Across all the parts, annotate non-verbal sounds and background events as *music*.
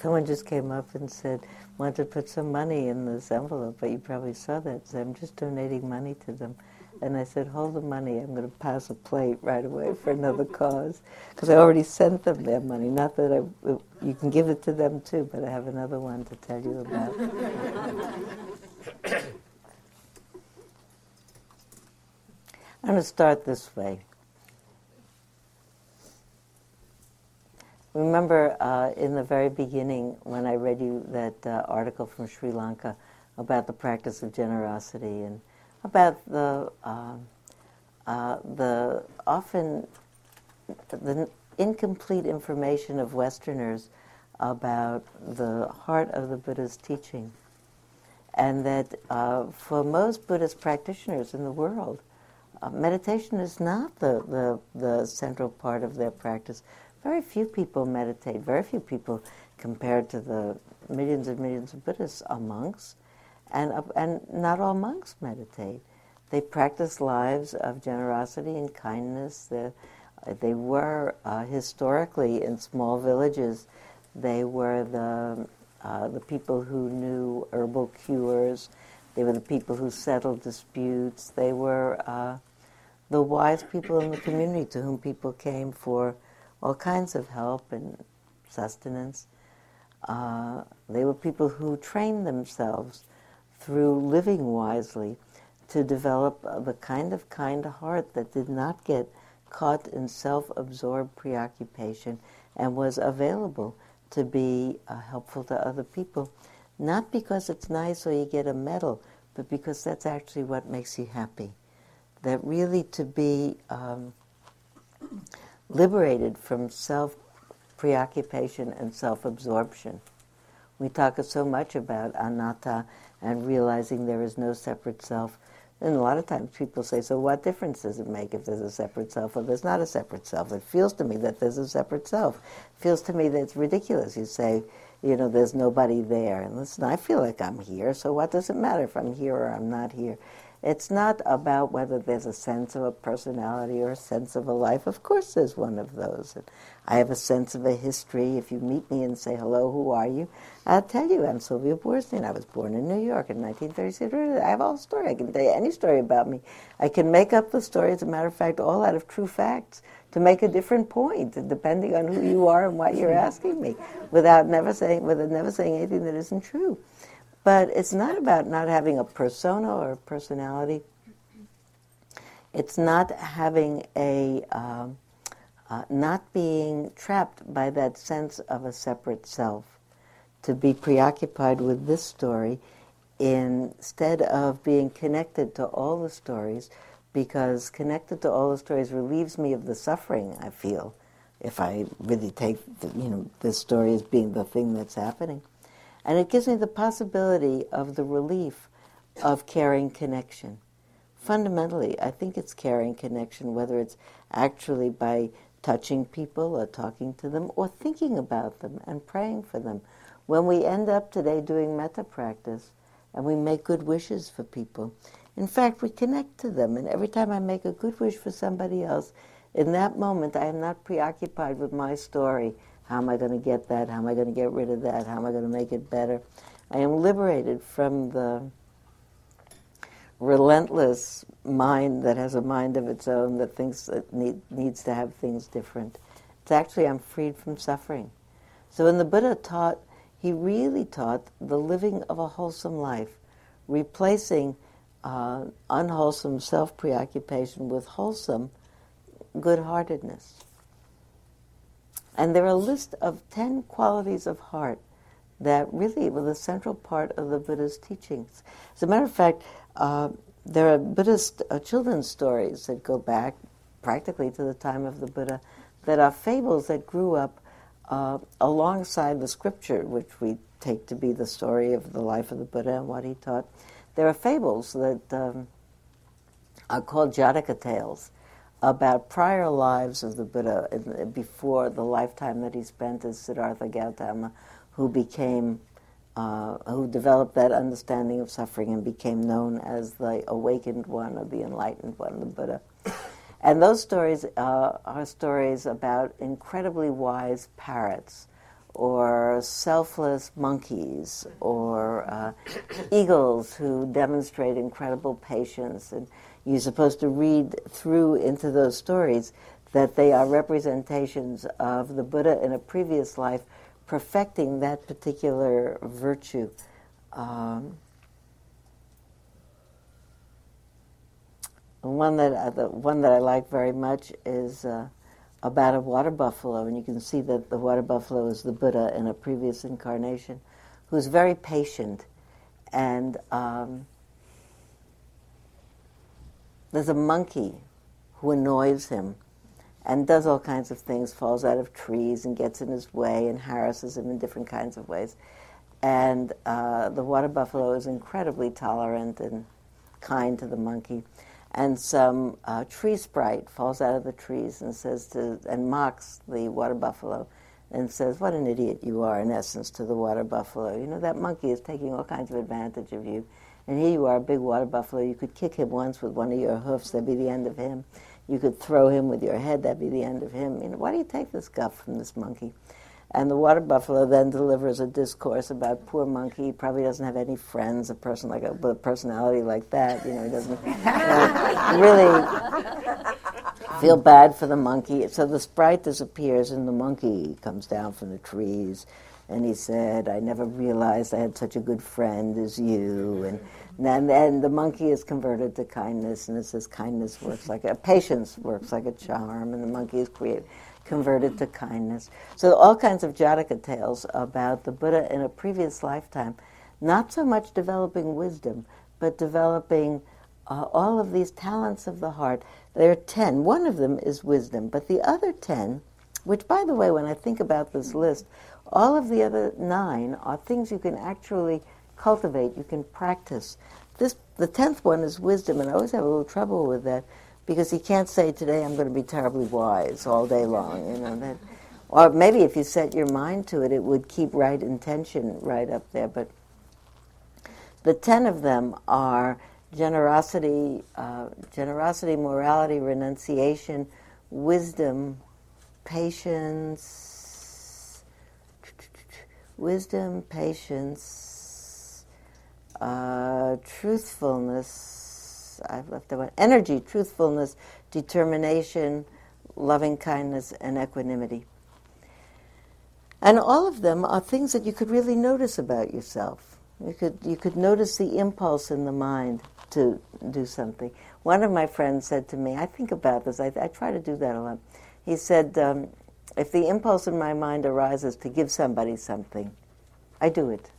someone just came up and said, "Want to put some money in this envelope?" But you probably saw that. So I'm just donating money to them. And I said, hold the money. I'm going to pass a plate right away for another *laughs* cause. Because I already sent them their money. Not that I, uh, you can give it to them too, but I have another one to tell you about. *laughs* I'm going to start this way. Remember uh, in the very beginning when I read you that uh, article from Sri Lanka about the practice of generosity and about the uh, uh, the often the incomplete information of Westerners about the heart of the Buddha's teaching, and that uh, for most Buddhist practitioners in the world, uh, meditation is not the, the the central part of their practice. Very few people meditate. Very few people, compared to the millions and millions of Buddhists, are monks and, uh, and not all monks meditate. They practice lives of generosity and kindness. They, they were uh, historically in small villages. They were the uh, the people who knew herbal cures. They were the people who settled disputes. They were uh, the wise people in the community to whom people came for all kinds of help and sustenance. Uh, they were people who trained themselves through living wisely to develop the kind of kind heart that did not get caught in self-absorbed preoccupation and was available to be uh, helpful to other people, not because it's nice or you get a medal, but because that's actually what makes you happy. That really to be um, liberated from self preoccupation and self absorption. We talk so much about anatta and realizing there is no separate self. And a lot of times people say, so what difference does it make if there's a separate self or there's not a separate self? It feels to me that there's a separate self. It feels to me that it's ridiculous. You say, you know, there's nobody there. And listen, I feel like I'm here, so what does it matter if I'm here or I'm not here? It's not about whether there's a sense of a personality or a sense of a life. Of course, there's one of those. And I have a sense of a history. If you meet me and say, hello, who are you? I'll tell you, I'm Sylvia Boorstein. I was born in New York in 1936. I have a whole story. I can tell you any story about me. I can make up the story, as a matter of fact, all out of true facts to make a different point, depending on who you are and what you're asking me, without never saying, without never saying anything that isn't true. But it's not about not having a persona or a personality. It's not having a, uh, uh, not being trapped by that sense of a separate self. To be preoccupied with this story instead of being connected to all the stories, because connected to all the stories relieves me of the suffering I feel if I really take the, you know this story as being the thing that's happening. And it gives me the possibility of the relief of caring connection. Fundamentally, I think it's caring connection, whether it's actually by touching people or talking to them or thinking about them and praying for them. When we end up today doing metta practice and we make good wishes for people, in fact, we connect to them. And every time I make a good wish for somebody else, in that moment, I am not preoccupied with my story how am I going to get that? How am I going to get rid of that? How am I going to make it better? I am liberated from the relentless mind that has a mind of its own that thinks it need, needs to have things different. It's actually I'm freed from suffering. So when the Buddha taught, he really taught the living of a wholesome life, replacing uh, unwholesome self preoccupation with wholesome good heartedness. And there are a list of 10 qualities of heart that really were the central part of the Buddha's teachings. As a matter of fact, uh, there are Buddhist uh, children's stories that go back practically to the time of the Buddha that are fables that grew up uh, alongside the scripture, which we take to be the story of the life of the Buddha and what he taught. There are fables that um, are called Jataka tales about prior lives of the Buddha before the lifetime that he spent as Siddhartha Gautama, who became, uh, who developed that understanding of suffering and became known as the awakened one or the enlightened one, the Buddha. And those stories uh, are stories about incredibly wise parrots or selfless monkeys, or uh, eagles who demonstrate incredible patience. And you're supposed to read through into those stories that they are representations of the Buddha in a previous life perfecting that particular virtue. Um, one that uh, the one that I like very much is uh, about a water buffalo, and you can see that the water buffalo is the Buddha in a previous incarnation, who's very patient, and um, there's a monkey who annoys him and does all kinds of things, falls out of trees and gets in his way and harasses him in different kinds of ways. And uh, the water buffalo is incredibly tolerant and kind to the monkey and some uh, tree sprite falls out of the trees and says to and mocks the water buffalo and says, "What an idiot you are!" In essence, to the water buffalo, you know that monkey is taking all kinds of advantage of you, and here you are, a big water buffalo. You could kick him once with one of your hoofs; that'd be the end of him. You could throw him with your head; that'd be the end of him. You know, why do you take this guff from this monkey? And the water buffalo then delivers a discourse about poor monkey. He probably doesn't have any friends. A person like a, a personality like that, you know, he doesn't really feel bad for the monkey. So the sprite disappears, and the monkey comes down from the trees. And he said, "I never realized I had such a good friend as you." And and then the monkey is converted to kindness, and it says kindness works like a patience works like a charm, and the monkey is created converted to kindness. So, all kinds of Jataka tales about the Buddha in a previous lifetime, not so much developing wisdom, but developing uh, all of these talents of the heart. There are ten. One of them is wisdom, but the other ten, which, by the way, when I think about this list, all of the other nine are things you can actually cultivate, you can practice. This, the tenth one is wisdom, and I always have a little trouble with that because he can't say today I'm going to be terribly wise all day long. You know that, or maybe if you set your mind to it, it would keep right intention right up there. But the ten of them are generosity, uh, generosity, morality, renunciation, wisdom, patience, wisdom, patience, uh, truthfulness I've left out energy, truthfulness, determination, loving kindness, and equanimity. And all of them are things that you could really notice about yourself. You could you could notice the impulse in the mind to do something. One of my friends said to me, I think about this. I, I try to do that a lot. He said, um, if the impulse in my mind arises to give somebody something, I do it,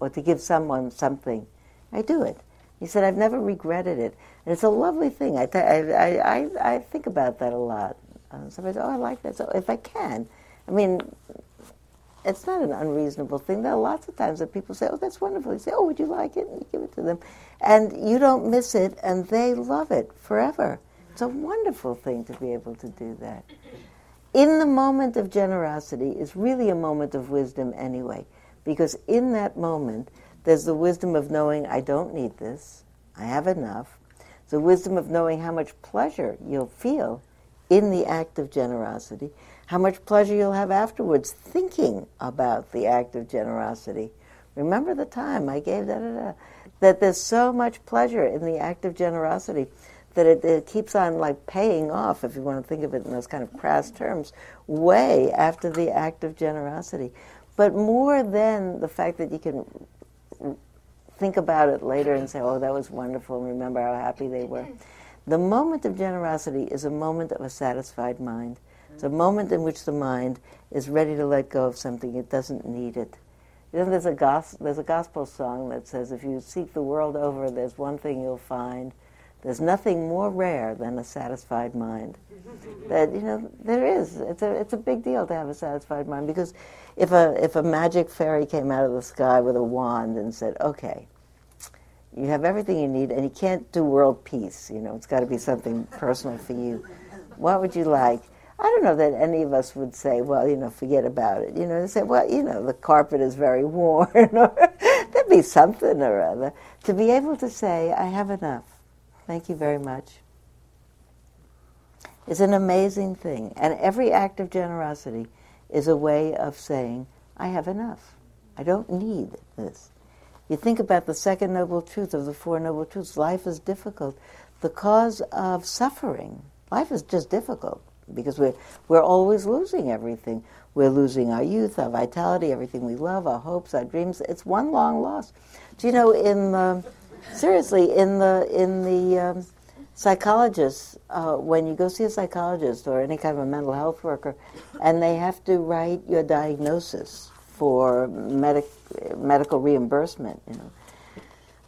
or to give someone something, I do it. He said, I've never regretted it. And it's a lovely thing. I, I, I, I think about that a lot. Uh, somebody says, oh, I like that. So if I can, I mean, it's not an unreasonable thing. There are lots of times that people say, oh, that's wonderful. You say, oh, would you like it? And you give it to them. And you don't miss it, and they love it forever. It's a wonderful thing to be able to do that. In the moment of generosity is really a moment of wisdom anyway, because in that moment, there's the wisdom of knowing I don't need this, I have enough. The wisdom of knowing how much pleasure you'll feel in the act of generosity, how much pleasure you'll have afterwards thinking about the act of generosity. Remember the time I gave da. That there's so much pleasure in the act of generosity that it, it, keeps on like paying off, if you want to think of it in those kind of crass terms, way after the act of generosity. But more than the fact that you can think about it later and say, oh, that was wonderful, and remember how happy they were. The moment of generosity is a moment of a satisfied mind. It's a moment in which the mind is ready to let go of something, it doesn't need it. You know, there's a, gos- there's a gospel song that says, if you seek the world over, there's one thing you'll find. There's nothing more rare than a satisfied mind. that, you know, there is. It's a, it's a big deal to have a satisfied mind because if a, if a magic fairy came out of the sky with a wand and said, okay, you have everything you need and you can't do world peace, you know, it's got to be something personal for you. What would you like? I don't know that any of us would say, well, you know, forget about it. You know, they say, well, you know, the carpet is very worn, *laughs* or there'd be something or other. To be able to say, I have enough. Thank you very much. It's an amazing thing. And every act of generosity is a way of saying, I have enough. I don't need this. You think about the second noble truth of the Four Noble Truths life is difficult. The cause of suffering, life is just difficult because we're, we're always losing everything. We're losing our youth, our vitality, everything we love, our hopes, our dreams. It's one long loss. Do you know, in the, seriously, in the, in the um, psychologists, uh, when you go see a psychologist or any kind of a mental health worker, and they have to write your diagnosis for medic, medical reimbursement, you know,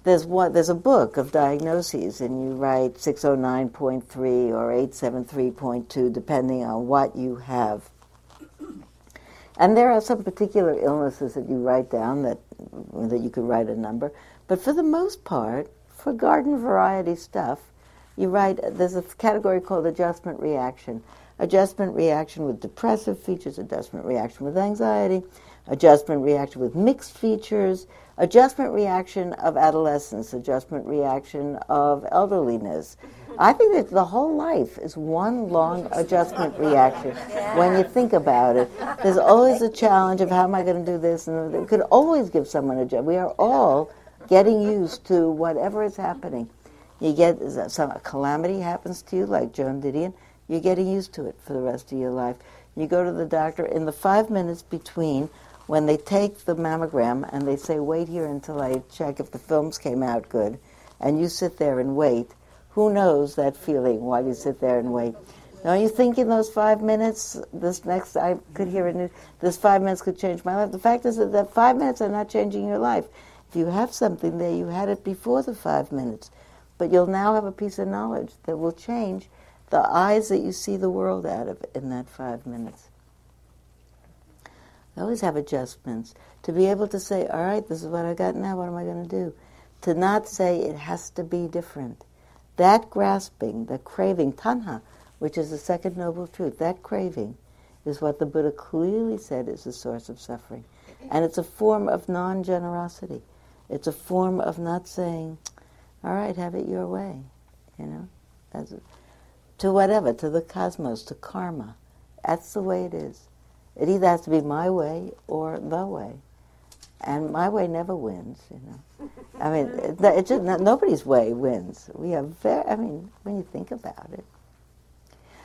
there's one, there's a book of diagnoses, and you write 609.3 or 873.2, depending on what you have. And there are some particular illnesses that you write down that that you could write a number, but for the most part, for garden variety stuff, you write. There's a category called adjustment reaction. Adjustment reaction with depressive features, adjustment reaction with anxiety, adjustment reaction with mixed features, adjustment reaction of adolescence, adjustment reaction of elderliness. I think that the whole life is one long adjustment reaction when you think about it. There's always a challenge of how am I going to do this, and it could always give someone a job. We are all getting used to whatever is happening. You get some calamity happens to you, like Joan Didion, you're getting used to it for the rest of your life. You go to the doctor in the five minutes between when they take the mammogram and they say, wait here until I check if the films came out good, and you sit there and wait, who knows that feeling while you sit there and wait? Don't you think in those five minutes, this next, I could hear it, this five minutes could change my life? The fact is that, that five minutes are not changing your life. You have something there, you had it before the five minutes. But you'll now have a piece of knowledge that will change the eyes that you see the world out of in that five minutes. I always have adjustments. To be able to say, all right, this is what I got now, what am I going to do? To not say it has to be different. That grasping, the craving, tanha, which is the second noble truth, that craving is what the Buddha clearly said is the source of suffering. And it's a form of non generosity. It's a form of not saying, all right, have it your way, you know, As, to whatever, to the cosmos, to karma. That's the way it is. It either has to be my way or the way. And my way never wins, you know. I mean, it, it just, nobody's way wins. We have very, I mean, when you think about it.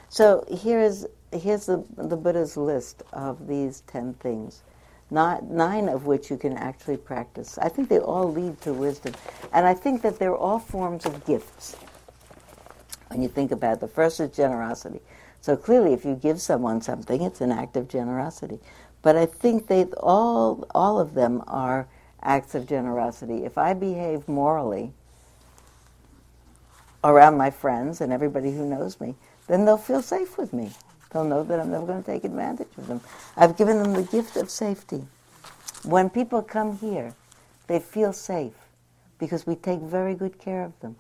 So here's, here's the, the Buddha's list of these ten things, not, nine of which you can actually practice. I think they all lead to wisdom. And I think that they're all forms of gifts. When you think about it, the first is generosity. So clearly, if you give someone something, it's an act of generosity. But I think they all all of them are acts of generosity. If I behave morally around my friends and everybody who knows me, then they'll feel safe with me. They'll know that I'm never going to take advantage of them. I've given them the gift of safety. When people come here, they feel safe because we take very good care of them.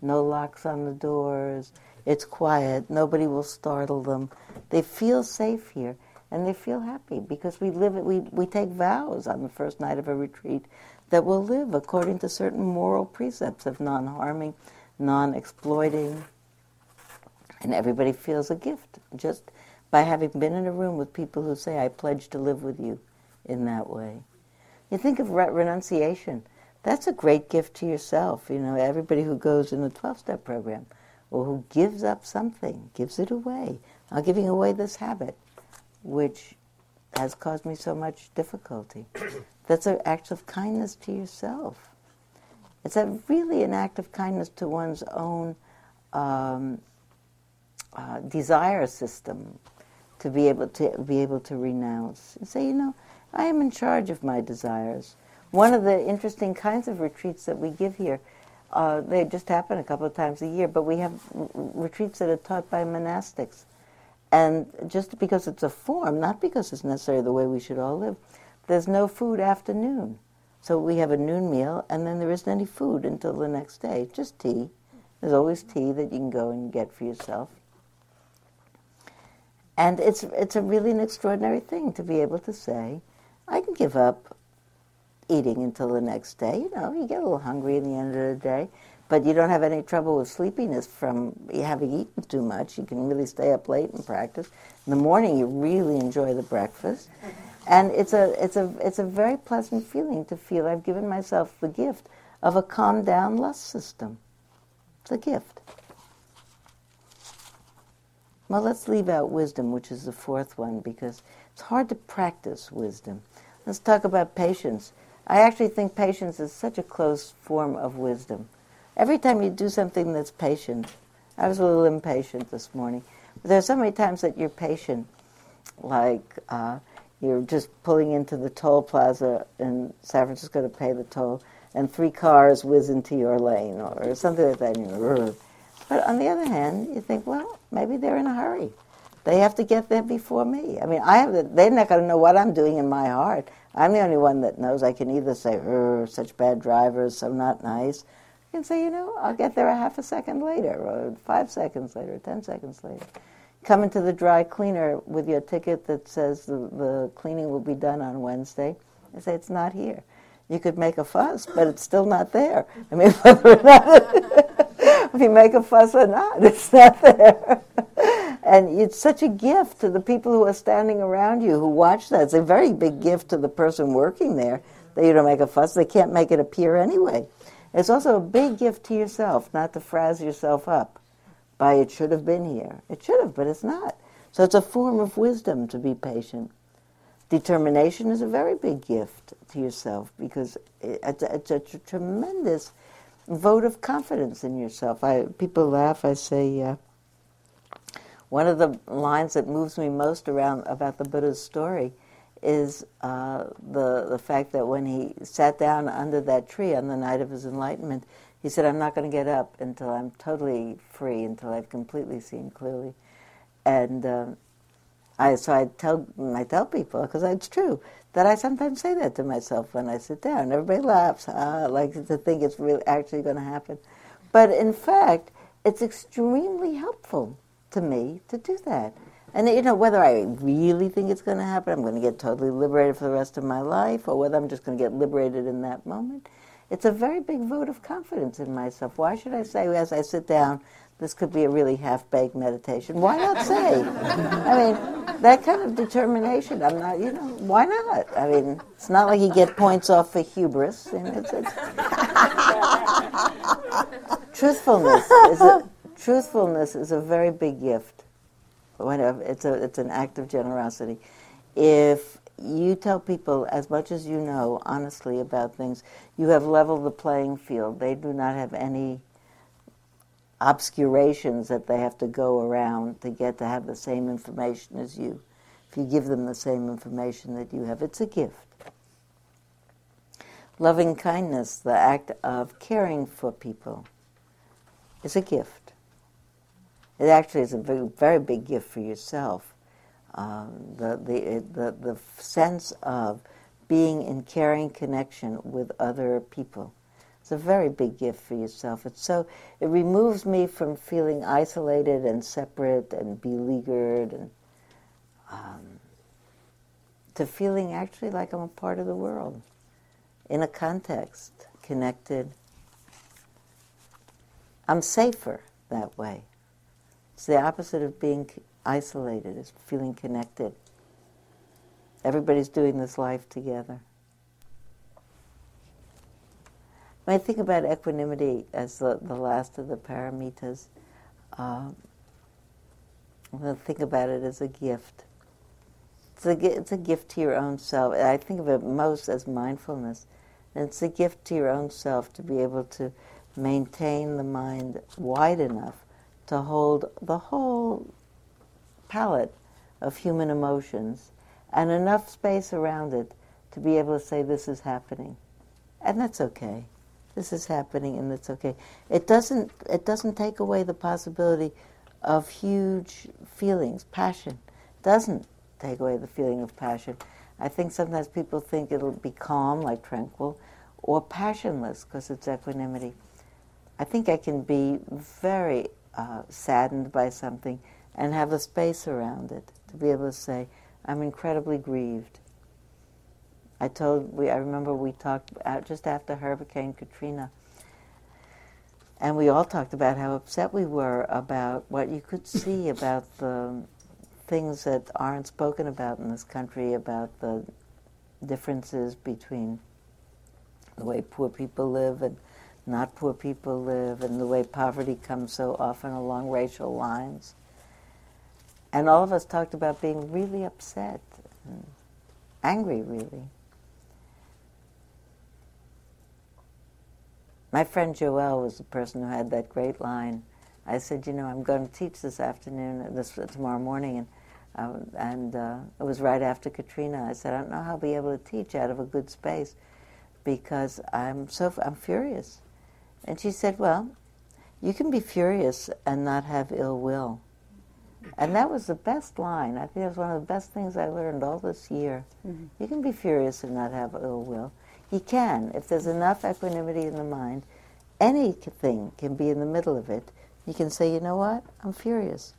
No locks on the doors it's quiet. Nobody will startle them. They feel safe here and they feel happy because we live we, we take vows on the first night of a retreat that we'll live according to certain moral precepts of non-harming, non-exploiting. And everybody feels a gift just by having been in a room with people who say, I pledge to live with you in that way. You think of re- renunciation. That's a great gift to yourself. You know, everybody who goes in the 12 step program or who gives up something, gives it away. I'm giving away this habit, which has caused me so much difficulty. *coughs* That's an act of kindness to yourself. It's a, really an act of kindness to one's own um, uh, desire system to be able to be able to renounce and say, you know, I am in charge of my desires. One of the interesting kinds of retreats that we give here uh, they just happen a couple of times a year, but we have retreats that are taught by monastics. And just because it's a form, not because it's necessarily the way we should all live, there's no food after noon. So we have a noon meal, and then there isn't any food until the next day, just tea. There's always tea that you can go and get for yourself. And it's, it's a really an extraordinary thing to be able to say, I can give up eating until the next day. You know, you get a little hungry in the end of the day. but you don't have any trouble with sleepiness from having eaten too much. You can really stay up late and practice. In the morning, you really enjoy the breakfast, and it's a it's a it's a very pleasant feeling to feel I've given myself the gift of a calm down lust system. It's a gift. Well, let's leave out wisdom, which is the fourth one, because it's hard to practice wisdom. Let's talk about patience. I actually think patience is such a close form of wisdom. Every time you do something that's patient, I was a little impatient this morning, but there are so many times that you're patient, like uh, you're just pulling into the toll plaza in San Francisco to pay the toll, and three cars whiz into your lane or something like that. But on the other hand, you think, well, maybe they're in a hurry. They have to get there before me. I mean, I have. they're not going to know what I'm doing in my heart. I'm the only one that knows. I can either say, such bad drivers, so not nice," can say, you know, I'll get there a half a second later, or five seconds later, or ten seconds later. Come into the dry cleaner with your ticket that says the, the cleaning will be done on Wednesday. I say, it's not here. You could make a fuss, but it's still not there. I mean, *laughs* whether or not, if you make a fuss or not, *laughs* it's not there. and it's such a gift to the people who are standing around you who watch that. It's a very big gift to the person working there that you don't make a fuss. They can't make it appear anyway. It's also a big gift to yourself not to frazz yourself up by it should have been here. It should have, but it's not. So it's a form of wisdom to be patient. Determination is a very big gift to yourself because it's a, it's a tr- tremendous vote of confidence in yourself. I, people laugh. I say uh, one of the lines that moves me most around about the Buddha's story is uh, the the fact that when he sat down under that tree on the night of his enlightenment, he said, "I'm not going to get up until I'm totally free, until I've completely seen clearly." And um, I so I tell I tell people because it's true that I sometimes say that to myself when I sit down. Everybody laughs, uh, like to think it's really actually going to happen, but in fact, it's extremely helpful to me to do that. And you know, whether I really think it's going to happen, I'm going to get totally liberated for the rest of my life, or whether I'm just going to get liberated in that moment, it's a very big vote of confidence in myself. Why should I say, as I sit down, this could be a really half-baked meditation? Why not say? I mean, that kind of determination. I'm not, you know, why not? I mean, it's not like you get points off for hubris. And it's, it's *laughs* truthfulness is a, truthfulness is a very big gift whatever. It's a it's an act of generosity. If you tell people as much as you know honestly about things, you have leveled the playing field. They do not have any obscurations that they have to go around to get to have the same information as you. If you give them the same information that you have, it's a gift. Loving kindness, the act of caring for people, is a gift. It actually is a very, very big gift for yourself. Um, the, the, the, the sense of being in caring connection with other people. It's a very big gift for yourself. It's so it removes me from feeling isolated and separate and beleaguered and um, to feeling actually like I'm a part of the world in a context, connected. I'm safer that way. It's the opposite of being isolated, it's feeling connected. Everybody's doing this life together. When I think about equanimity as the, the last of the paramitas, um, I think about it as a gift. It's a, it's a gift to your own self. I think of it most as mindfulness. And it's a gift to your own self to be able to maintain the mind wide enough to hold the whole palette of human emotions and enough space around it to be able to say this is happening and that's okay this is happening and it's okay. It doesn't it doesn't take away the possibility of huge feelings. Passion doesn't take away the feeling of passion. I think sometimes people think it'll be calm like tranquil or passionless because it's equanimity. I think i can be very uh, saddened by something and have a space around it to be able to say, I'm incredibly grieved. I told, we, I remember we talked out just after Hurricane Katrina, and we all talked about how upset we were about what you could see *coughs* about the things that aren't spoken about in this country, about the differences between the way poor people live and not poor people live, and the way poverty comes so often along racial lines. And all of us talked about being really upset, angry, really. My friend Joelle was the person who had that great line. I said, you know, I'm going to teach this afternoon, this tomorrow morning, and um, and uh, it was right after Katrina. I said, I don't know how I'll be able to teach out of a good space because I'm so I'm furious. And she said, Well, you can be furious and not have ill will. And that was the best line. I think it was one of the best things I learned all this year. Mm-hmm. You can be furious and not have ill will. You can. If there's enough equanimity in the mind, anything can be in the middle of it. You can say, you know what? I'm furious.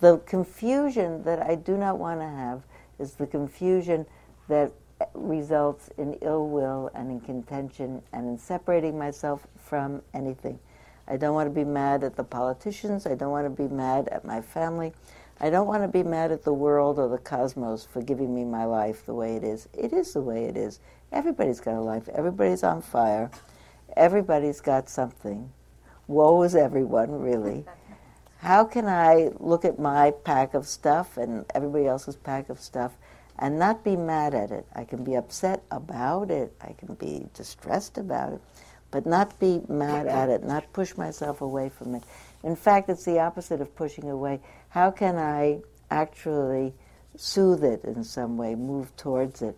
The confusion that I do not want to have is the confusion that results in ill will and in contention and in separating myself from anything. I don't want to be mad at the politicians. I don't want to be mad at my family. I don't want to be mad at the world or the cosmos for giving me my life the way it is. It is the way it is. Everybody's got a life. Everybody's on fire. Everybody's got something. Woe is everyone, really. How can I look at my pack of stuff and everybody else's pack of stuff and not be mad at it? I can be upset about it. I can be distressed about it, but not be mad at it, not push myself away from it. In fact, it's the opposite of pushing away. How can I actually soothe it in some way, move towards it?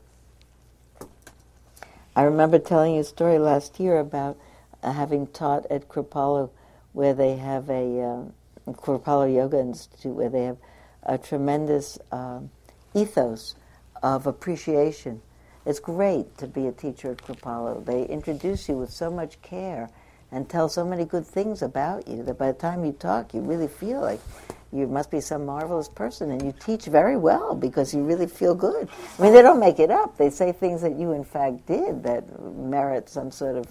I remember telling you a story last year about uh, having taught at Kripalu, where they have a uh, Kripalu Yoga Institute, where they have a tremendous um, ethos of appreciation. It's great to be a teacher at Kripalu. They introduce you with so much care and tell so many good things about you that by the time you talk, you really feel like you must be some marvelous person and you teach very well because you really feel good. I mean, they don't make it up. They say things that you, in fact, did that merit some sort of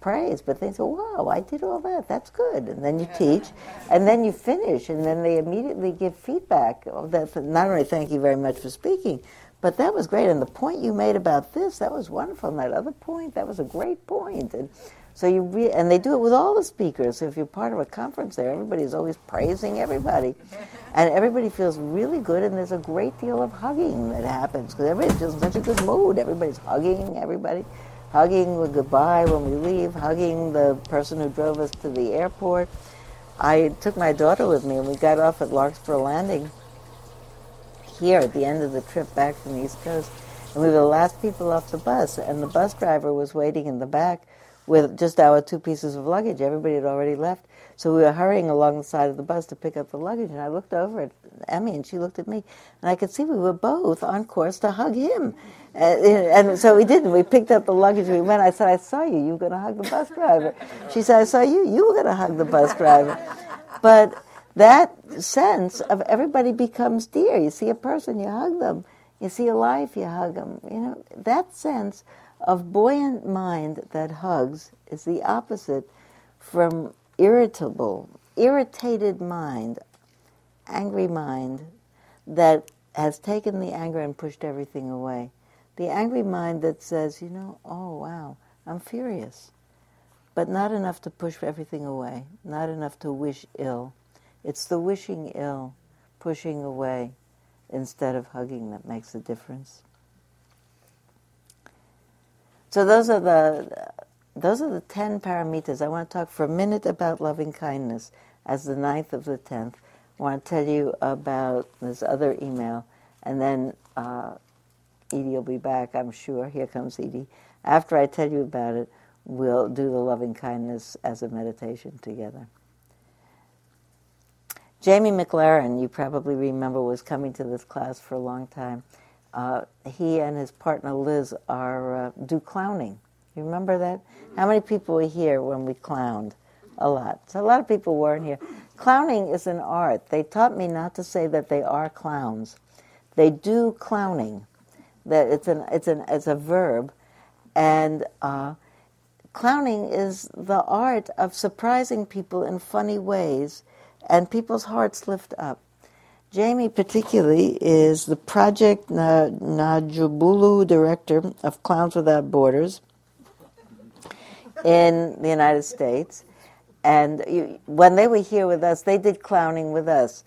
praise, but they say, wow, I did all that. That's good. And then you teach, and then you finish, and then they immediately give feedback. That not only thank you very much for speaking, but that was great. And the point you made about this, that was wonderful. And that other point, that was a great point. And so you re- and they do it with all the speakers. So if you're part of a conference there, everybody's always praising everybody, *laughs* and everybody feels really good. And there's a great deal of hugging that happens because everybody feels in such a good mood. Everybody's hugging everybody hugging the goodbye when we leave, hugging the person who drove us to the airport. I took my daughter with me, and we got off at Larkspur Landing here at the end of the trip back from the East Coast. And we were the last people off the bus, and the bus driver was waiting in the back with just our two pieces of luggage. Everybody had already left. So we were hurrying along the side of the bus to pick up the luggage, and I looked over at Emmy, and she looked at me, and I could see we were both on course to hug him. Uh, and, and so we did, and we picked up the luggage, we went. I said, I saw you, you were going to hug the bus driver. She said, I saw you, you were going to hug the bus driver. But that sense of everybody becomes dear. You see a person, you hug them. You see a life, you hug them. You know, that sense of buoyant mind that hugs is the opposite from irritable, irritated mind, angry mind that has taken the anger and pushed everything away. The angry mind that says, you know, oh wow, I'm furious, but not enough to push everything away, not enough to wish ill. It's the wishing ill, pushing away instead of hugging that makes a difference. So those are the those are the 10 paramitas. I want to talk for a minute about loving kindness as the ninth of the 10th. I want to tell you about this other email, and then uh, Edie will be back, I'm sure. Here comes Edie. After I tell you about it, we'll do the loving kindness as a meditation together. Jamie McLaren, you probably remember, was coming to this class for a long time. Uh, he and his partner Liz are uh, do clowning you remember that? How many people were here when we clowned? A lot. So a lot of people weren't here. Clowning is an art. They taught me not to say that they are clowns. They do clowning. That it's an it's an it's a verb, and uh, clowning is the art of surprising people in funny ways, and people's hearts lift up. Jamie, particularly, is the Project Najibulu director of Clowns Without Borders in the United States. And you, when they were here with us, they did clowning with us.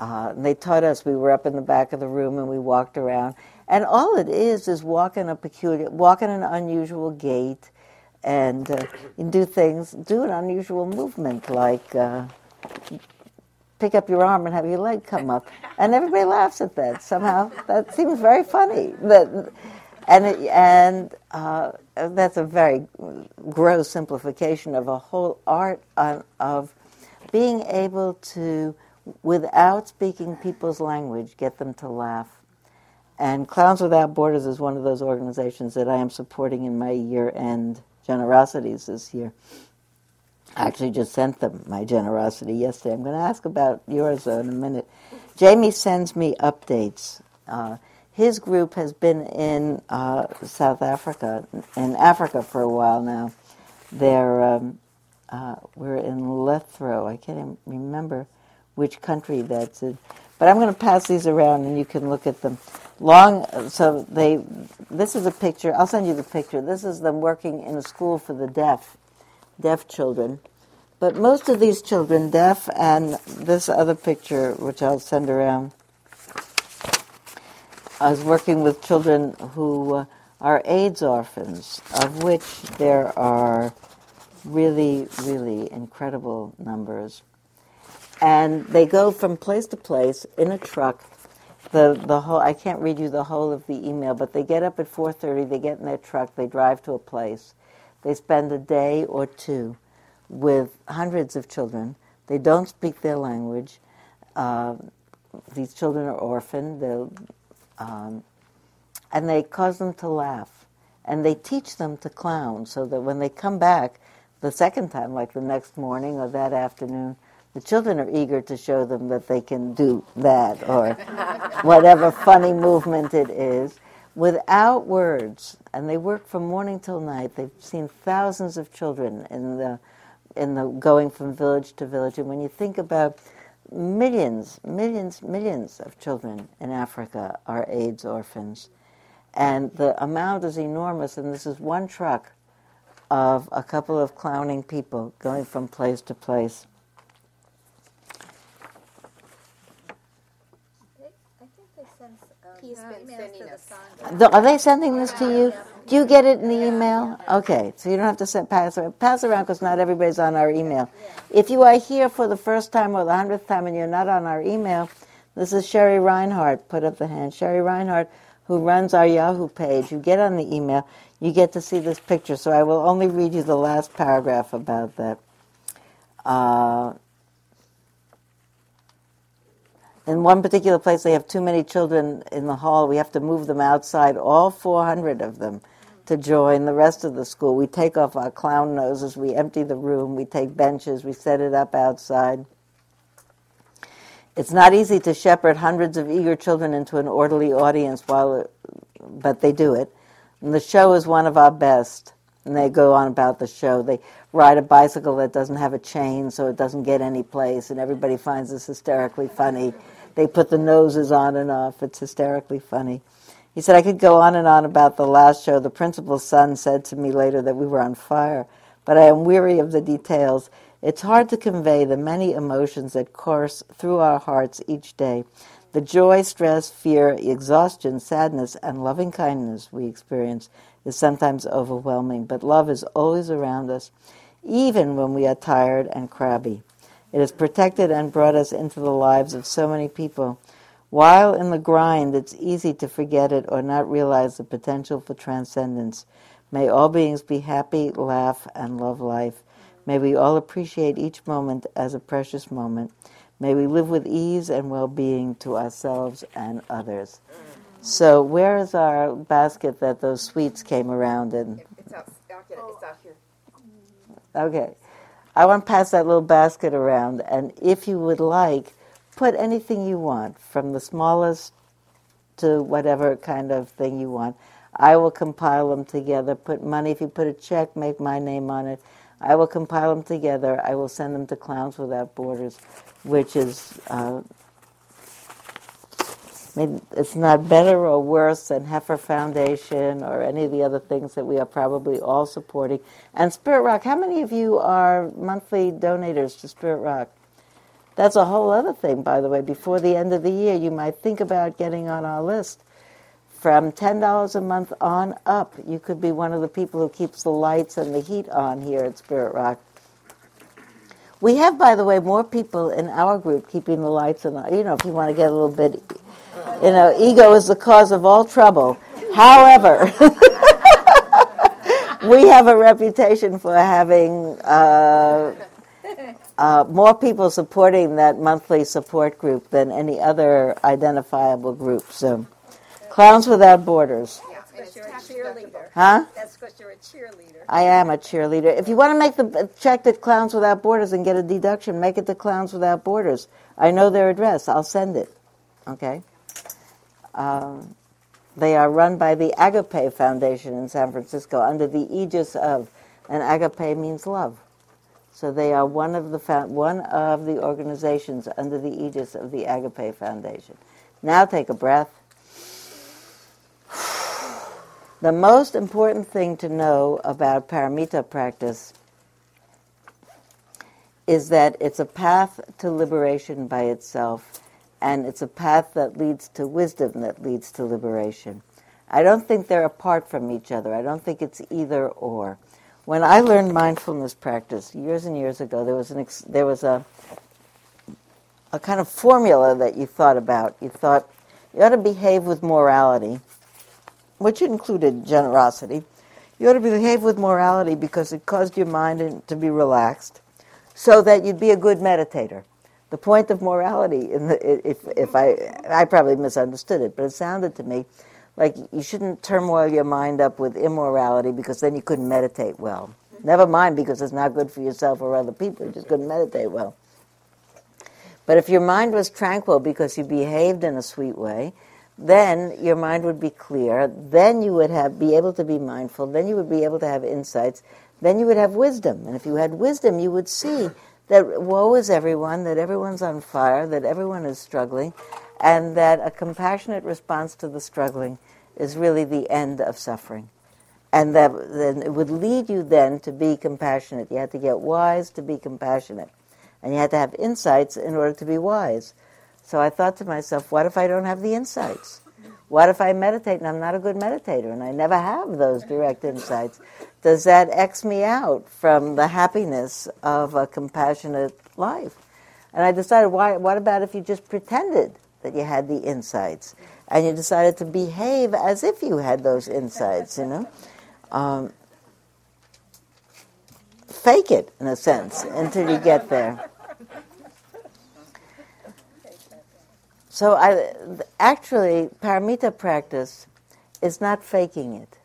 Uh, they taught us. We were up in the back of the room and we walked around. And all it is is walking a peculiar, walking an unusual gait, and uh, do things, do an unusual movement like uh, pick up your arm and have your leg come up, and everybody laughs at that. Somehow that seems very funny. That and it, and uh, that's a very gross simplification of a whole art on, of being able to, without speaking people's language, get them to laugh. And Clowns Without Borders is one of those organizations that I am supporting in my year-end generosities this year. I actually just sent them my generosity yesterday. I'm going to ask about yours in a minute. Jamie sends me updates. Uh, his group has been in uh, South Africa, in Africa for a while now. They're, um, uh, we're in Lethro. I can't even remember which country that's in. But I'm going to pass these around and you can look at them. Long, so they, this is a picture. I'll send you the picture. This is them working in a school for the deaf, deaf children. But most of these children, deaf, and this other picture, which I'll send around, I was working with children who are AIDS orphans, of which there are really, really incredible numbers. And they go from place to place in a truck. The, the whole I can't read you the whole of the email, but they get up at 4:30. They get in their truck. They drive to a place. They spend a day or two with hundreds of children. They don't speak their language. Uh, these children are orphaned. Um, and they cause them to laugh. And they teach them to clown so that when they come back the second time, like the next morning or that afternoon, the children are eager to show them that they can do that or *laughs* whatever funny movement it is without words. And they work from morning till night. They've seen thousands of children in the in the going from village to village. And when you think about millions, millions, millions of children in Africa are AIDS orphans. And the amount is enormous, and this is one truck of a couple of clowning people going from place to place. He's been sending us. Are they sending this to you? Do you get it in the email? Okay, so you don't have to send, pass around. Pass around because not everybody's on our email. If you are here for the first time or the hundredth time and you're not on our email, this is Sherry Reinhardt. Put up the hand. Sherry Reinhardt, who runs our Yahoo page. You get on the email, you get to see this picture. So I will only read you the last paragraph about that. Uh, in one particular place, they have too many children in the hall. We have to move them outside, all 400 of them to join the rest of the school. We take off our clown noses, we empty the room, we take benches, we set it up outside. It's not easy to shepherd hundreds of eager children into an orderly audience while but they do it. And the show is one of our best. And they go on about the show. They ride a bicycle that doesn't have a chain so it doesn't get any place and everybody finds this hysterically funny. They put the noses on and off. It's hysterically funny. He said, I could go on and on about the last show. The principal's son said to me later that we were on fire, but I am weary of the details. It's hard to convey the many emotions that course through our hearts each day. The joy, stress, fear, exhaustion, sadness, and loving kindness we experience is sometimes overwhelming, but love is always around us, even when we are tired and crabby. It has protected and brought us into the lives of so many people. While in the grind, it's easy to forget it or not realize the potential for transcendence. May all beings be happy, laugh, and love life. May we all appreciate each moment as a precious moment. May we live with ease and well being to ourselves and others. So, where is our basket that those sweets came around in? It's out, It's out here. Okay. I want to pass that little basket around, and if you would like, put anything you want, from the smallest to whatever kind of thing you want. I will compile them together, put money, if you put a check, make my name on it. I will compile them together. I will send them to Clowns Without Borders, which is, uh, maybe it's not better or worse than Heifer Foundation or any of the other things that we are probably all supporting. And Spirit Rock, how many of you are monthly donators to Spirit Rock? That's a whole other thing, by the way. Before the end of the year, you might think about getting on our list from $10 a month on up, you could be one of the people who keeps the lights and the heat on here at Spirit Rock. We have, by the way, more people in our group keeping the lights on. You know, if you want to get a little bit, you know, ego is the cause of all trouble. However, *laughs* we have a reputation for having uh, uh, more people supporting that monthly support group than any other identifiable group. So. Clowns Without Borders. you're a cheerleader. Huh? That's because you're a cheerleader. I am a cheerleader. If you want to make the check to Clowns Without Borders and get a deduction, make it to Clowns Without Borders. I know their address. I'll send it. Okay. Um, they are run by the Agape Foundation in San Francisco under the aegis of, and Agape means love. So they are one of the one of the organizations under the aegis of the Agape Foundation. Now take a breath. The most important thing to know about paramita practice is that it's a path to liberation by itself, and it's a path that leads to wisdom that leads to liberation. I don't think they're apart from each other. I don't think it's either or. When I learned mindfulness practice years and years ago, there was an ex- there was a a kind of formula that you thought about. You thought you ought to behave with morality which included generosity, you ought to behave with morality because it caused your mind to be relaxed so that you'd be a good meditator. The point of morality, the, if, if I, I probably misunderstood it, but it sounded to me like you shouldn't turmoil your mind up with immorality because then you couldn't meditate well. Never mind because it's not good for yourself or other people, you just couldn't meditate well. But if your mind was tranquil because you behaved in a sweet way, then your mind would be clear. Then you would have be able to be mindful. Then you would be able to have insights. Then you would have wisdom. And if you had wisdom, you would see that woe is everyone, that everyone's on fire, that everyone is struggling, and that a compassionate response to the struggling is really the end of suffering. And that then it would lead you then to be compassionate. You had to get wise to be compassionate. And you had to have insights in order to be wise. So I thought to myself, what if I don't have the insights? What if I meditate and I'm not a good meditator and I never have those direct insights? Does that X me out from the happiness of a compassionate life? And I decided, why, what about if you just pretended that you had the insights and you decided to behave as if you had those insights, you know? Um, fake it, in a sense, until you get there. So I, actually, paramita practice is not faking it.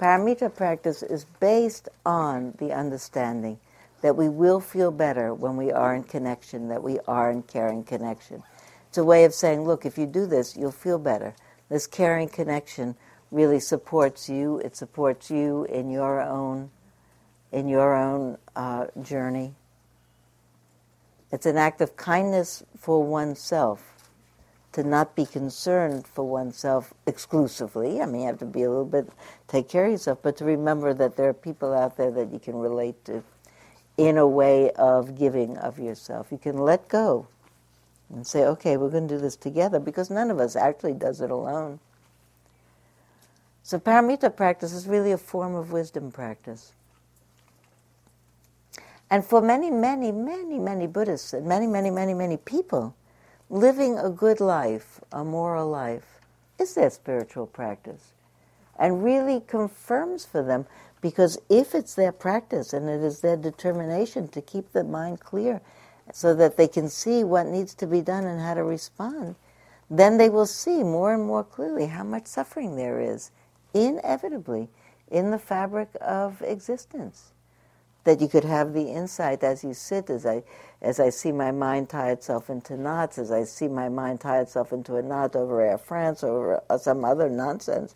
Paramita practice is based on the understanding that we will feel better when we are in connection, that we are in caring connection. It's a way of saying, look, if you do this, you'll feel better. This caring connection really supports you. It supports you in your own, in your own uh, journey. It's an act of kindness for oneself to not be concerned for oneself exclusively. I mean, you have to be a little bit, take care of yourself, but to remember that there are people out there that you can relate to in a way of giving of yourself. You can let go and say, okay, we're going to do this together because none of us actually does it alone. So, paramita practice is really a form of wisdom practice. And for many, many, many, many Buddhists and many, many, many, many people, living a good life, a moral life, is their spiritual practice. And really confirms for them, because if it's their practice and it is their determination to keep the mind clear so that they can see what needs to be done and how to respond, then they will see more and more clearly how much suffering there is, inevitably, in the fabric of existence. that you could have the insight as you sit, as I, as I see my mind tie itself into knots, as I see my mind tie itself into a knot over Air France or uh, some other nonsense,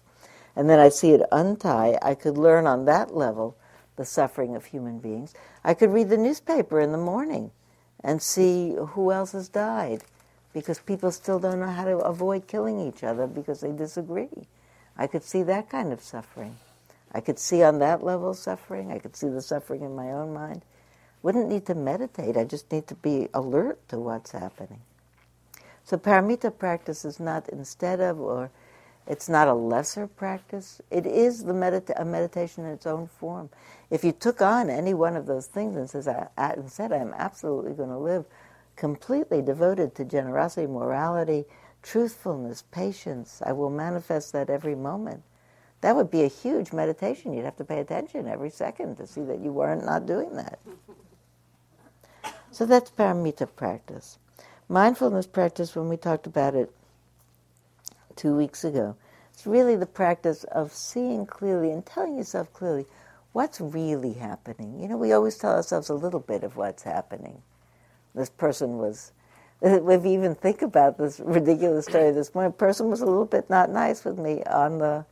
and then I see it untie, I could learn on that level the suffering of human beings. I could read the newspaper in the morning and see who else has died because people still don't know how to avoid killing each other because they disagree. I could see that kind of suffering. I could see on that level suffering. I could see the suffering in my own mind. Wouldn't need to meditate. I just need to be alert to what's happening. So paramita practice is not instead of or it's not a lesser practice. It is the medita- a meditation in its own form. If you took on any one of those things and says, I, I, and said, I'm absolutely going to live completely devoted to generosity, morality, truthfulness, patience, I will manifest that every moment. That would be a huge meditation. You'd have to pay attention every second to see that you weren't not doing that. So that's paramita practice. Mindfulness practice, when we talked about it two weeks ago. It's really the practice of seeing clearly and telling yourself clearly what's really happening. You know, we always tell ourselves a little bit of what's happening. This person was, *laughs* if you even think about this ridiculous story this morning, person was a little bit not nice with me on the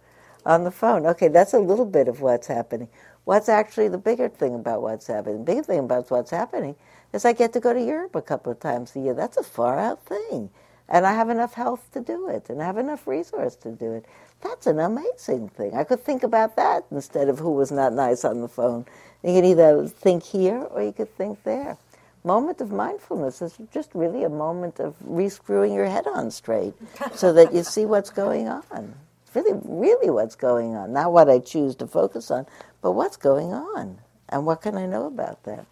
on the phone. Okay, that's a little bit of what's happening. What's actually the bigger thing about what's happening? The bigger thing about what's happening is I get to go to Europe a couple of times a year. That's a far out thing and I have enough health to do it, and I have enough resource to do it. That's an amazing thing. I could think about that instead of who was not nice on the phone. You could either think here or you could think there. Moment of mindfulness is just really a moment of rescrewing your head on straight so that you see what's going on. Really, really what's going on. Not what I choose to focus on, but what's going on. And what can I know about that?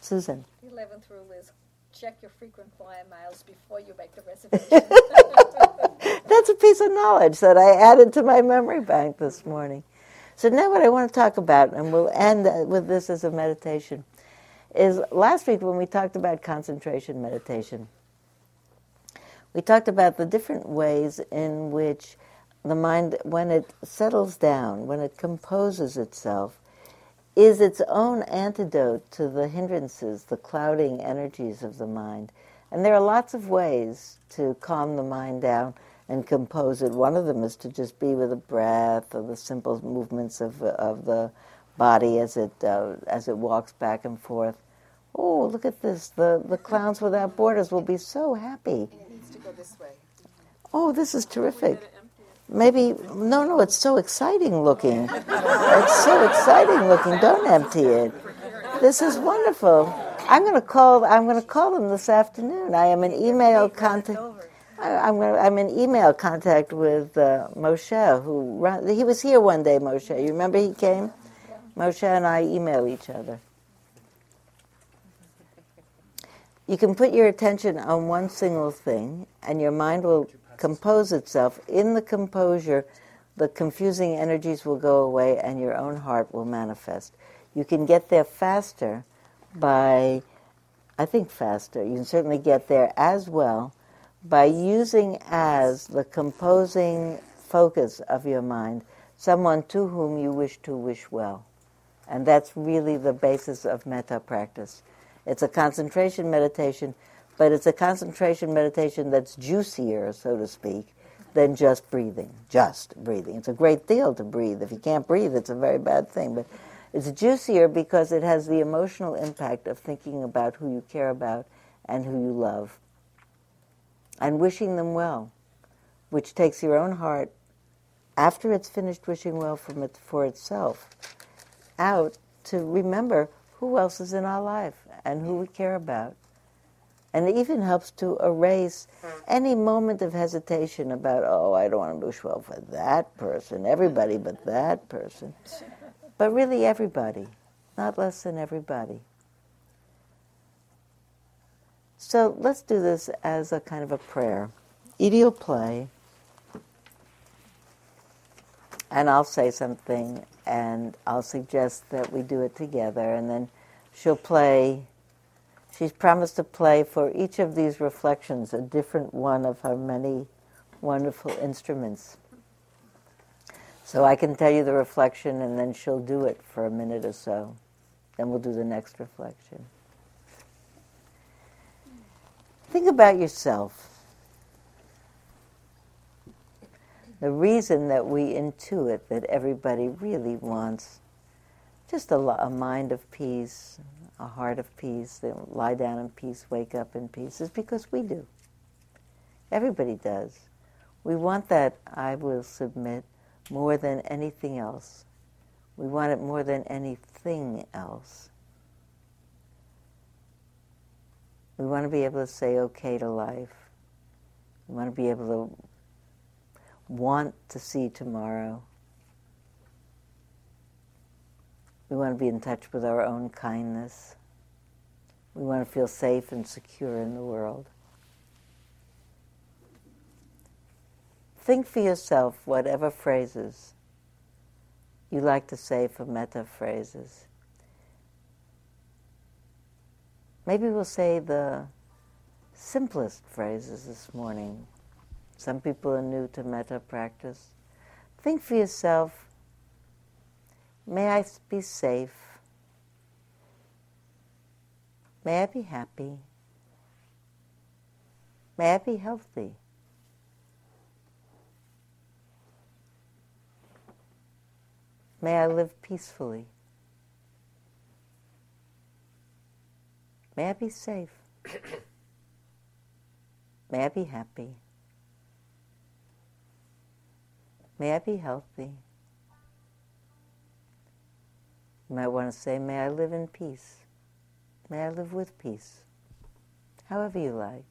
Susan. 11th rule is check your frequent flyer miles before you make the reservation. *laughs* *laughs* That's a piece of knowledge that I added to my memory bank this morning. So now what I want to talk about, and we'll end with this as a meditation, is last week when we talked about concentration meditation, we talked about the different ways in which the mind, when it settles down, when it composes itself, is its own antidote to the hindrances, the clouding energies of the mind. And there are lots of ways to calm the mind down and compose it. One of them is to just be with the breath or the simple movements of, of the body as it, uh, as it walks back and forth. Oh, look at this. The, the Clowns Without Borders will be so happy. it needs to go this way. Oh, this is terrific. Maybe no, no. It's so exciting looking. it's so exciting looking. Don't empty it. This is wonderful. I'm going to call. I'm going to call them this afternoon. I am in email contact. I, am going I'm in email contact with uh, Moshe, who run, he was here one day. Moshe, you remember he came? Moshe and I email each other. You can put your attention on one single thing, and your mind will compose itself. In the composure, the confusing energies will go away and your own heart will manifest. You can get there faster by, I think faster, you can certainly get there as well by using as the composing focus of your mind someone to whom you wish to wish well. And that's really the basis of metta practice. It's a concentration meditation but it's a concentration meditation that's juicier, so to speak, than just breathing. Just breathing. It's a great deal to breathe. If you can't breathe, it's a very bad thing. But it's juicier because it has the emotional impact of thinking about who you care about and who you love and wishing them well, which takes your own heart, after it's finished wishing well from it, for itself, out to remember who else is in our life and who we care about and it even helps to erase hmm. any moment of hesitation about, oh, I don't want to wish well for that person, everybody but *laughs* that person. But really, everybody, not less than everybody. So let's do this as a kind of a prayer. Edie will play, and I'll say something, and I'll suggest that we do it together, and then she'll play She's promised to play for each of these reflections a different one of her many wonderful instruments. So I can tell you the reflection and then she'll do it for a minute or so. Then we'll do the next reflection. Think about yourself. The reason that we intuit that everybody really wants just a, a mind of peace, a heart of peace, they lie down in peace, wake up in peace, is because we do. Everybody does. We want that, I will submit, more than anything else. We want it more than anything else. We want to be able to say okay to life. We want to be able to want to see tomorrow. We want to be in touch with our own kindness. We want to feel safe and secure in the world. Think for yourself whatever phrases you like to say for metta phrases. Maybe we'll say the simplest phrases this morning. Some people are new to metta practice. Think for yourself may I be safe? May I be happy? May I be healthy? May I live peacefully. May I be safe. *coughs* May I be happy. May I be healthy. You might want to say, May I live in peace. May I live with peace. However you like.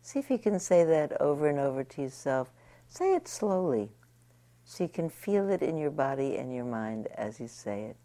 See if you can say that over and over to yourself. Say it slowly so you can feel it in your body and your mind as you say it.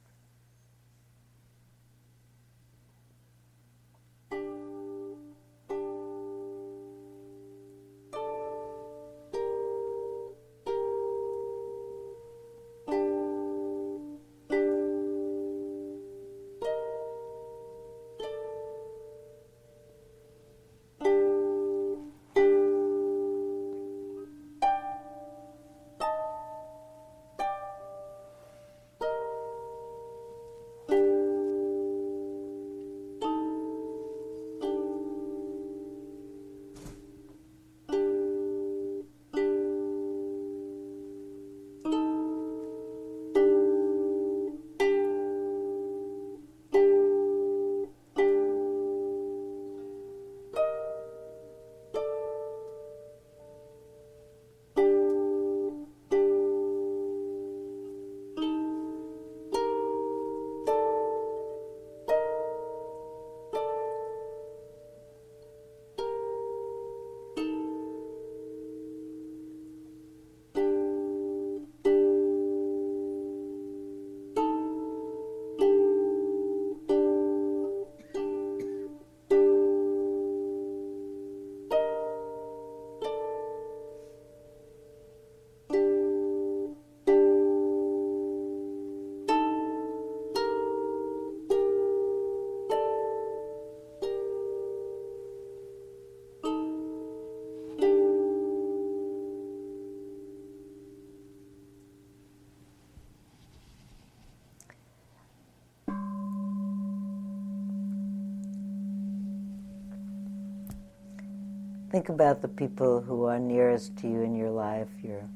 Think about the people who are nearest to you in your life, your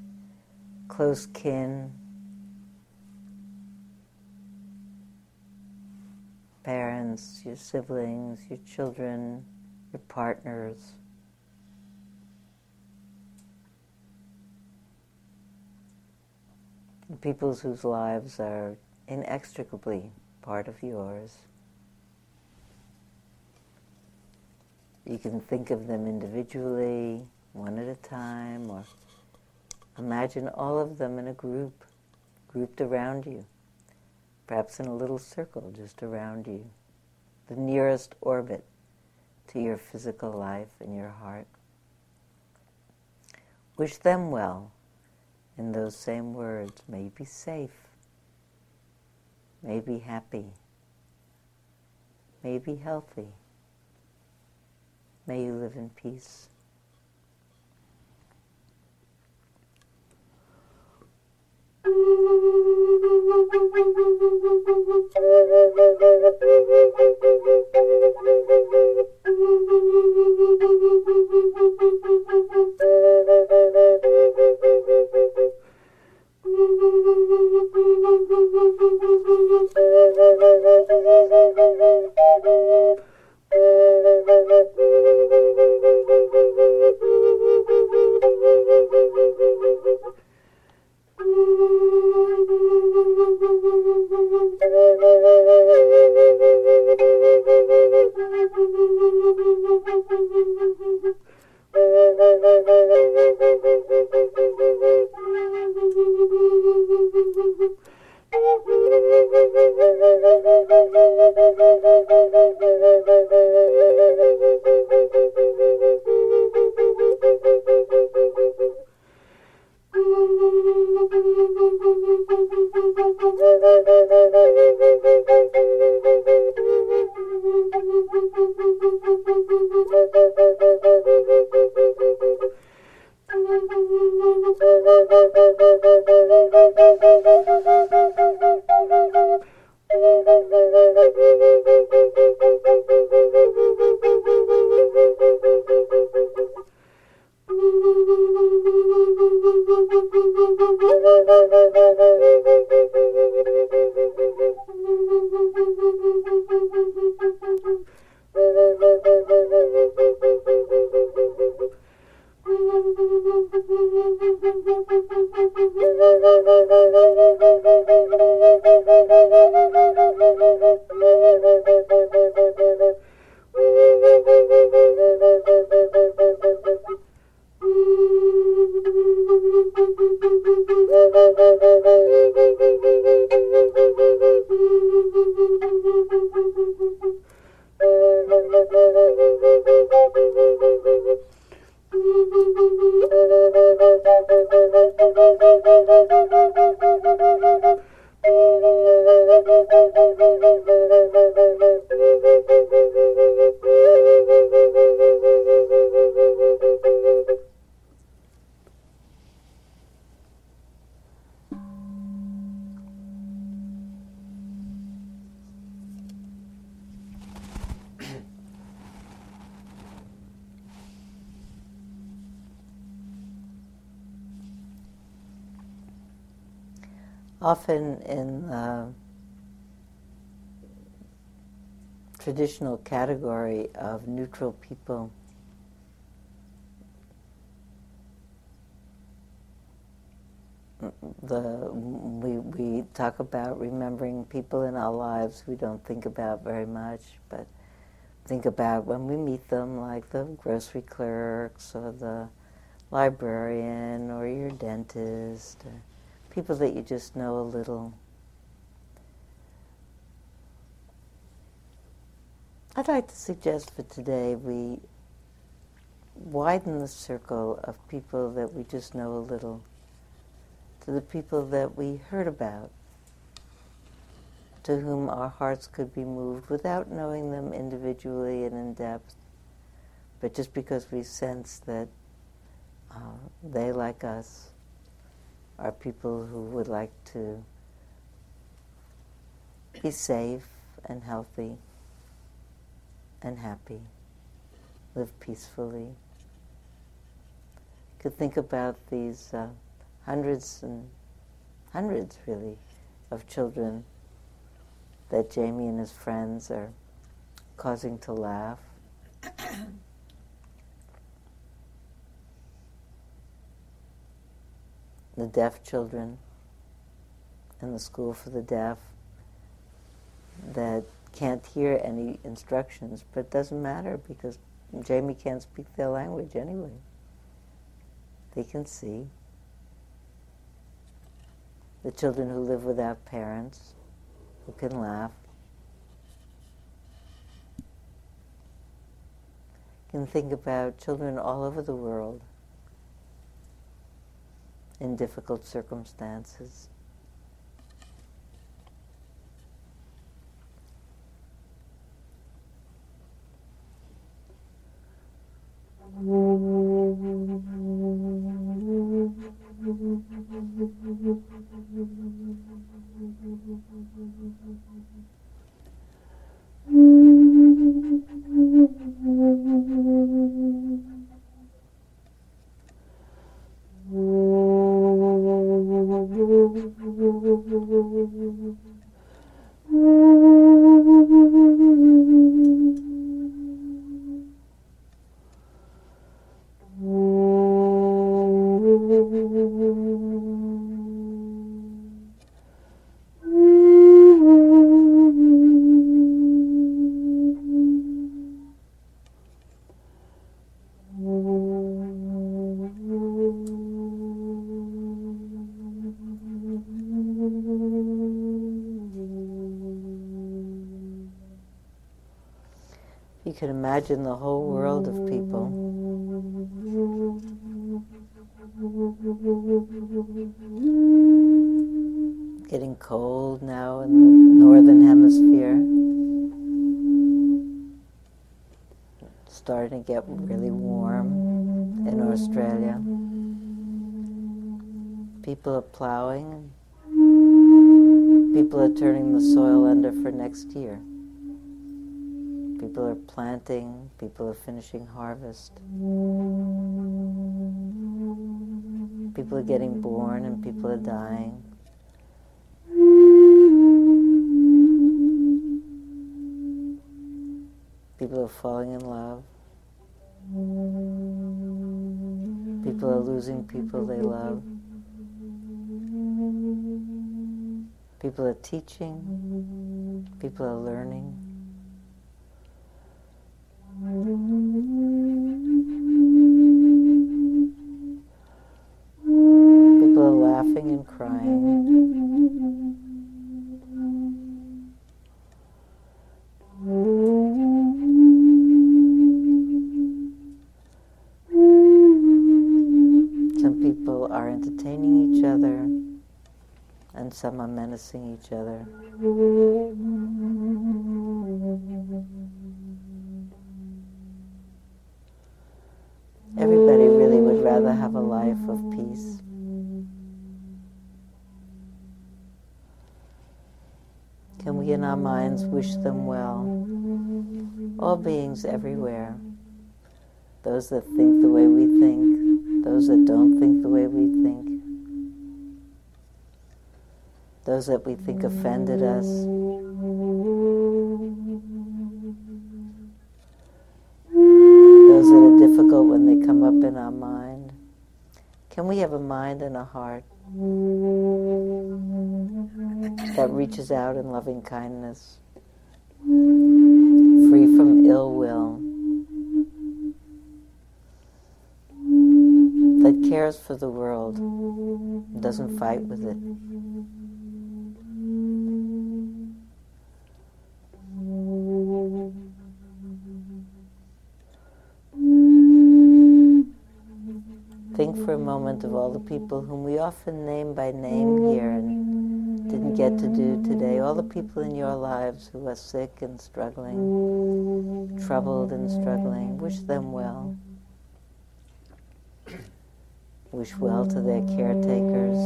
close kin, parents, your siblings, your children, your partners. People whose lives are inextricably part of yours. You can think of them individually, one at a time, or imagine all of them in a group, grouped around you, perhaps in a little circle just around you, the nearest orbit to your physical life and your heart. Wish them well in those same words. May be safe. May be happy. May be healthy. May you live in peace. Traditional category of neutral people. The, we, we talk about remembering people in our lives we don't think about very much, but think about when we meet them, like the grocery clerks or the librarian or your dentist. Or people that you just know a little. I'd like to suggest for today we widen the circle of people that we just know a little to the people that we heard about, to whom our hearts could be moved without knowing them individually and in depth, but just because we sense that uh, they, like us, are people who would like to be safe and healthy and happy, live peacefully. You could think about these uh, hundreds and hundreds, really, of children that Jamie and his friends are causing to laugh. *coughs* the deaf children in the school for the deaf that can't hear any instructions, but it doesn't matter because Jamie can't speak their language anyway. They can see. The children who live without parents, who can laugh. Can think about children all over the world in difficult circumstances. Mm-hmm. Can imagine the whole world of people. getting cold now in the northern hemisphere. Starting to get really warm in Australia. People are plowing. People are turning the soil under for next year. People are planting. People are finishing harvest. People are getting born and people are dying. People are falling in love. People are losing people they love. People are teaching. People are learning. Some each other. Everybody really would rather have a life of peace. Can we in our minds wish them well? All beings everywhere. Those that think the way we think, those that don't think the way we think, those that we think offended us. Those that are difficult when they come up in our mind. Can we have a mind and a heart that reaches out in loving kindness, free from ill will, that cares for the world, doesn't fight with it? For a moment of all the people whom we often name by name here and didn't get to do today. All the people in your lives who are sick and struggling, troubled and struggling. Wish them well. Wish well to their caretakers.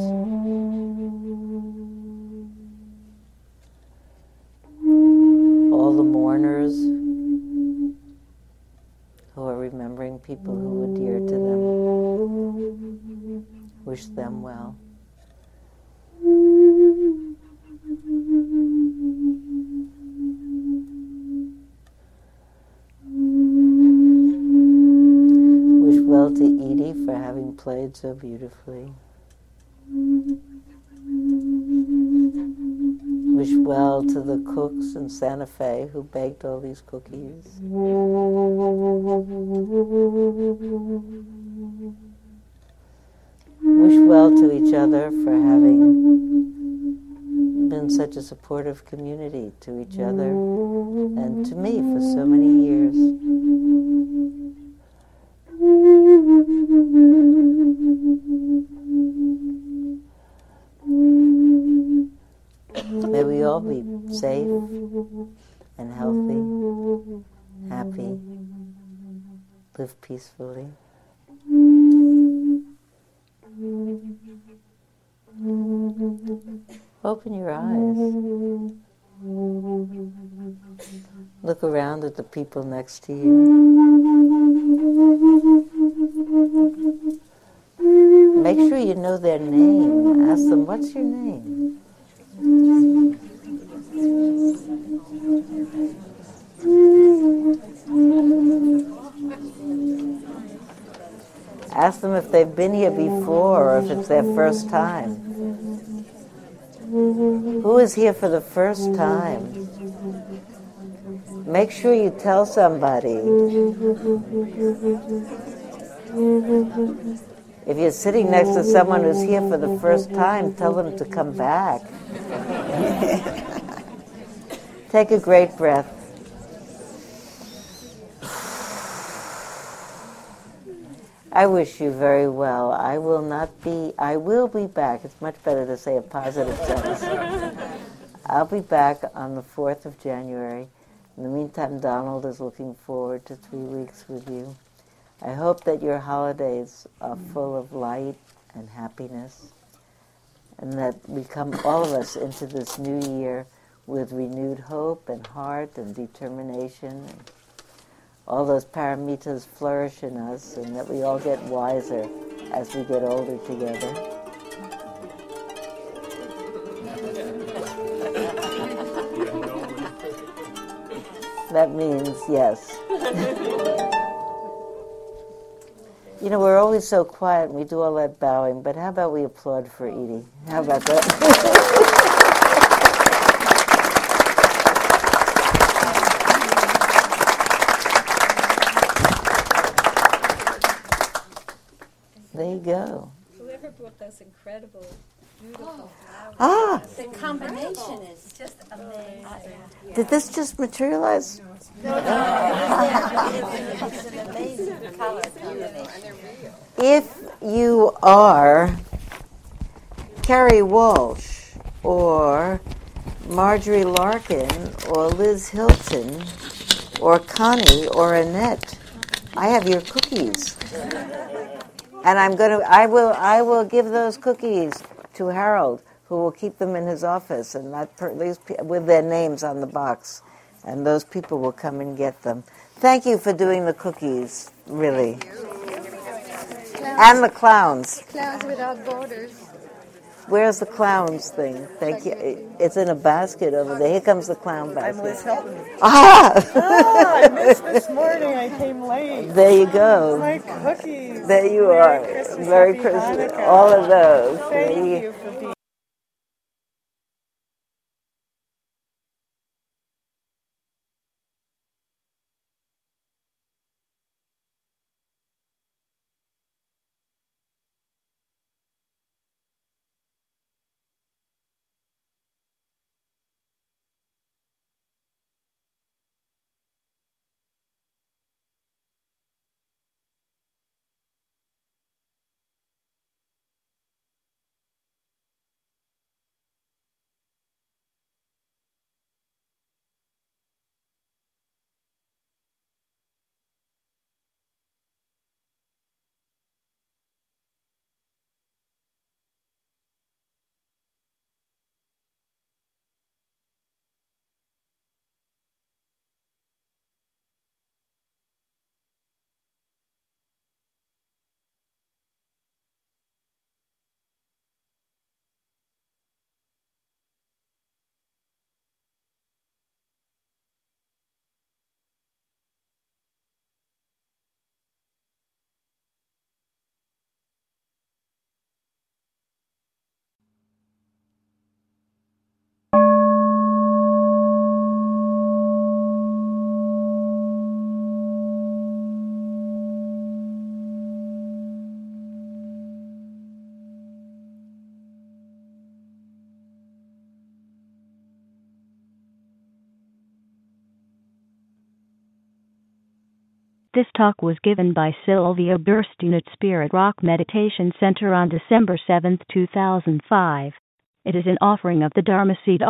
All the mourners who are remembering people who were dear to them. Wish them well. Wish well to Edie for having played so beautifully. Well to the cooks in Santa Fe who baked all these cookies. Wish well to each other for having been such a supportive community to each other and to me for so many years. May we all be safe and healthy, happy, live peacefully. Open your eyes. Look around at the people next to you. Make sure you know their name. Ask them, what's your name? Ask them if they've been here before or if it's their first time. Who is here for the first time? Make sure you tell somebody. If you're sitting next to someone who's here for the first time, tell them to come back. *laughs* Take a great breath. I wish you very well. I will not be, I will be back. It's much better to say a positive sentence. I'll be back on the 4th of January. In the meantime, Donald is looking forward to three weeks with you. I hope that your holidays are mm. full of light and happiness, and that we come, all of us, into this new year with renewed hope and heart and determination. And all those paramitas flourish in us, and that we all get wiser as we get older together. *laughs* That means yes. *laughs* you know, we're always so quiet and we do all that bowing, but how about we applaud for Edie? How about that? *laughs* There you go. Whoever brought those incredible, beautiful. Ah, The combination is just amazing. did this just materialize? *laughs* It's an amazing color combination. If you are Carrie Walsh or Marjorie Larkin or Liz Hilton or Connie or Annette, I have your cookies. And I'm going to I will I will give those cookies to Harold who will keep them in his office and that per, these pe- with their names on the box and those people will come and get them. Thank you for doing the cookies, really. And the clowns. Clowns without borders. Where's the clowns thing? Thank you. It's in a basket over there. Here comes the clown basket. I'm Liz. Hilton. Ah! Ah, I missed this morning. I came late. there you go. My cookies. There you Merry are. Christmas, Merry Christmas. Hanukkah. All of those. Thank you for being. This talk was given by Sylvia Boorstein at Spirit Rock Meditation Center on December 7, 2005. It is an offering of the Dharma Seed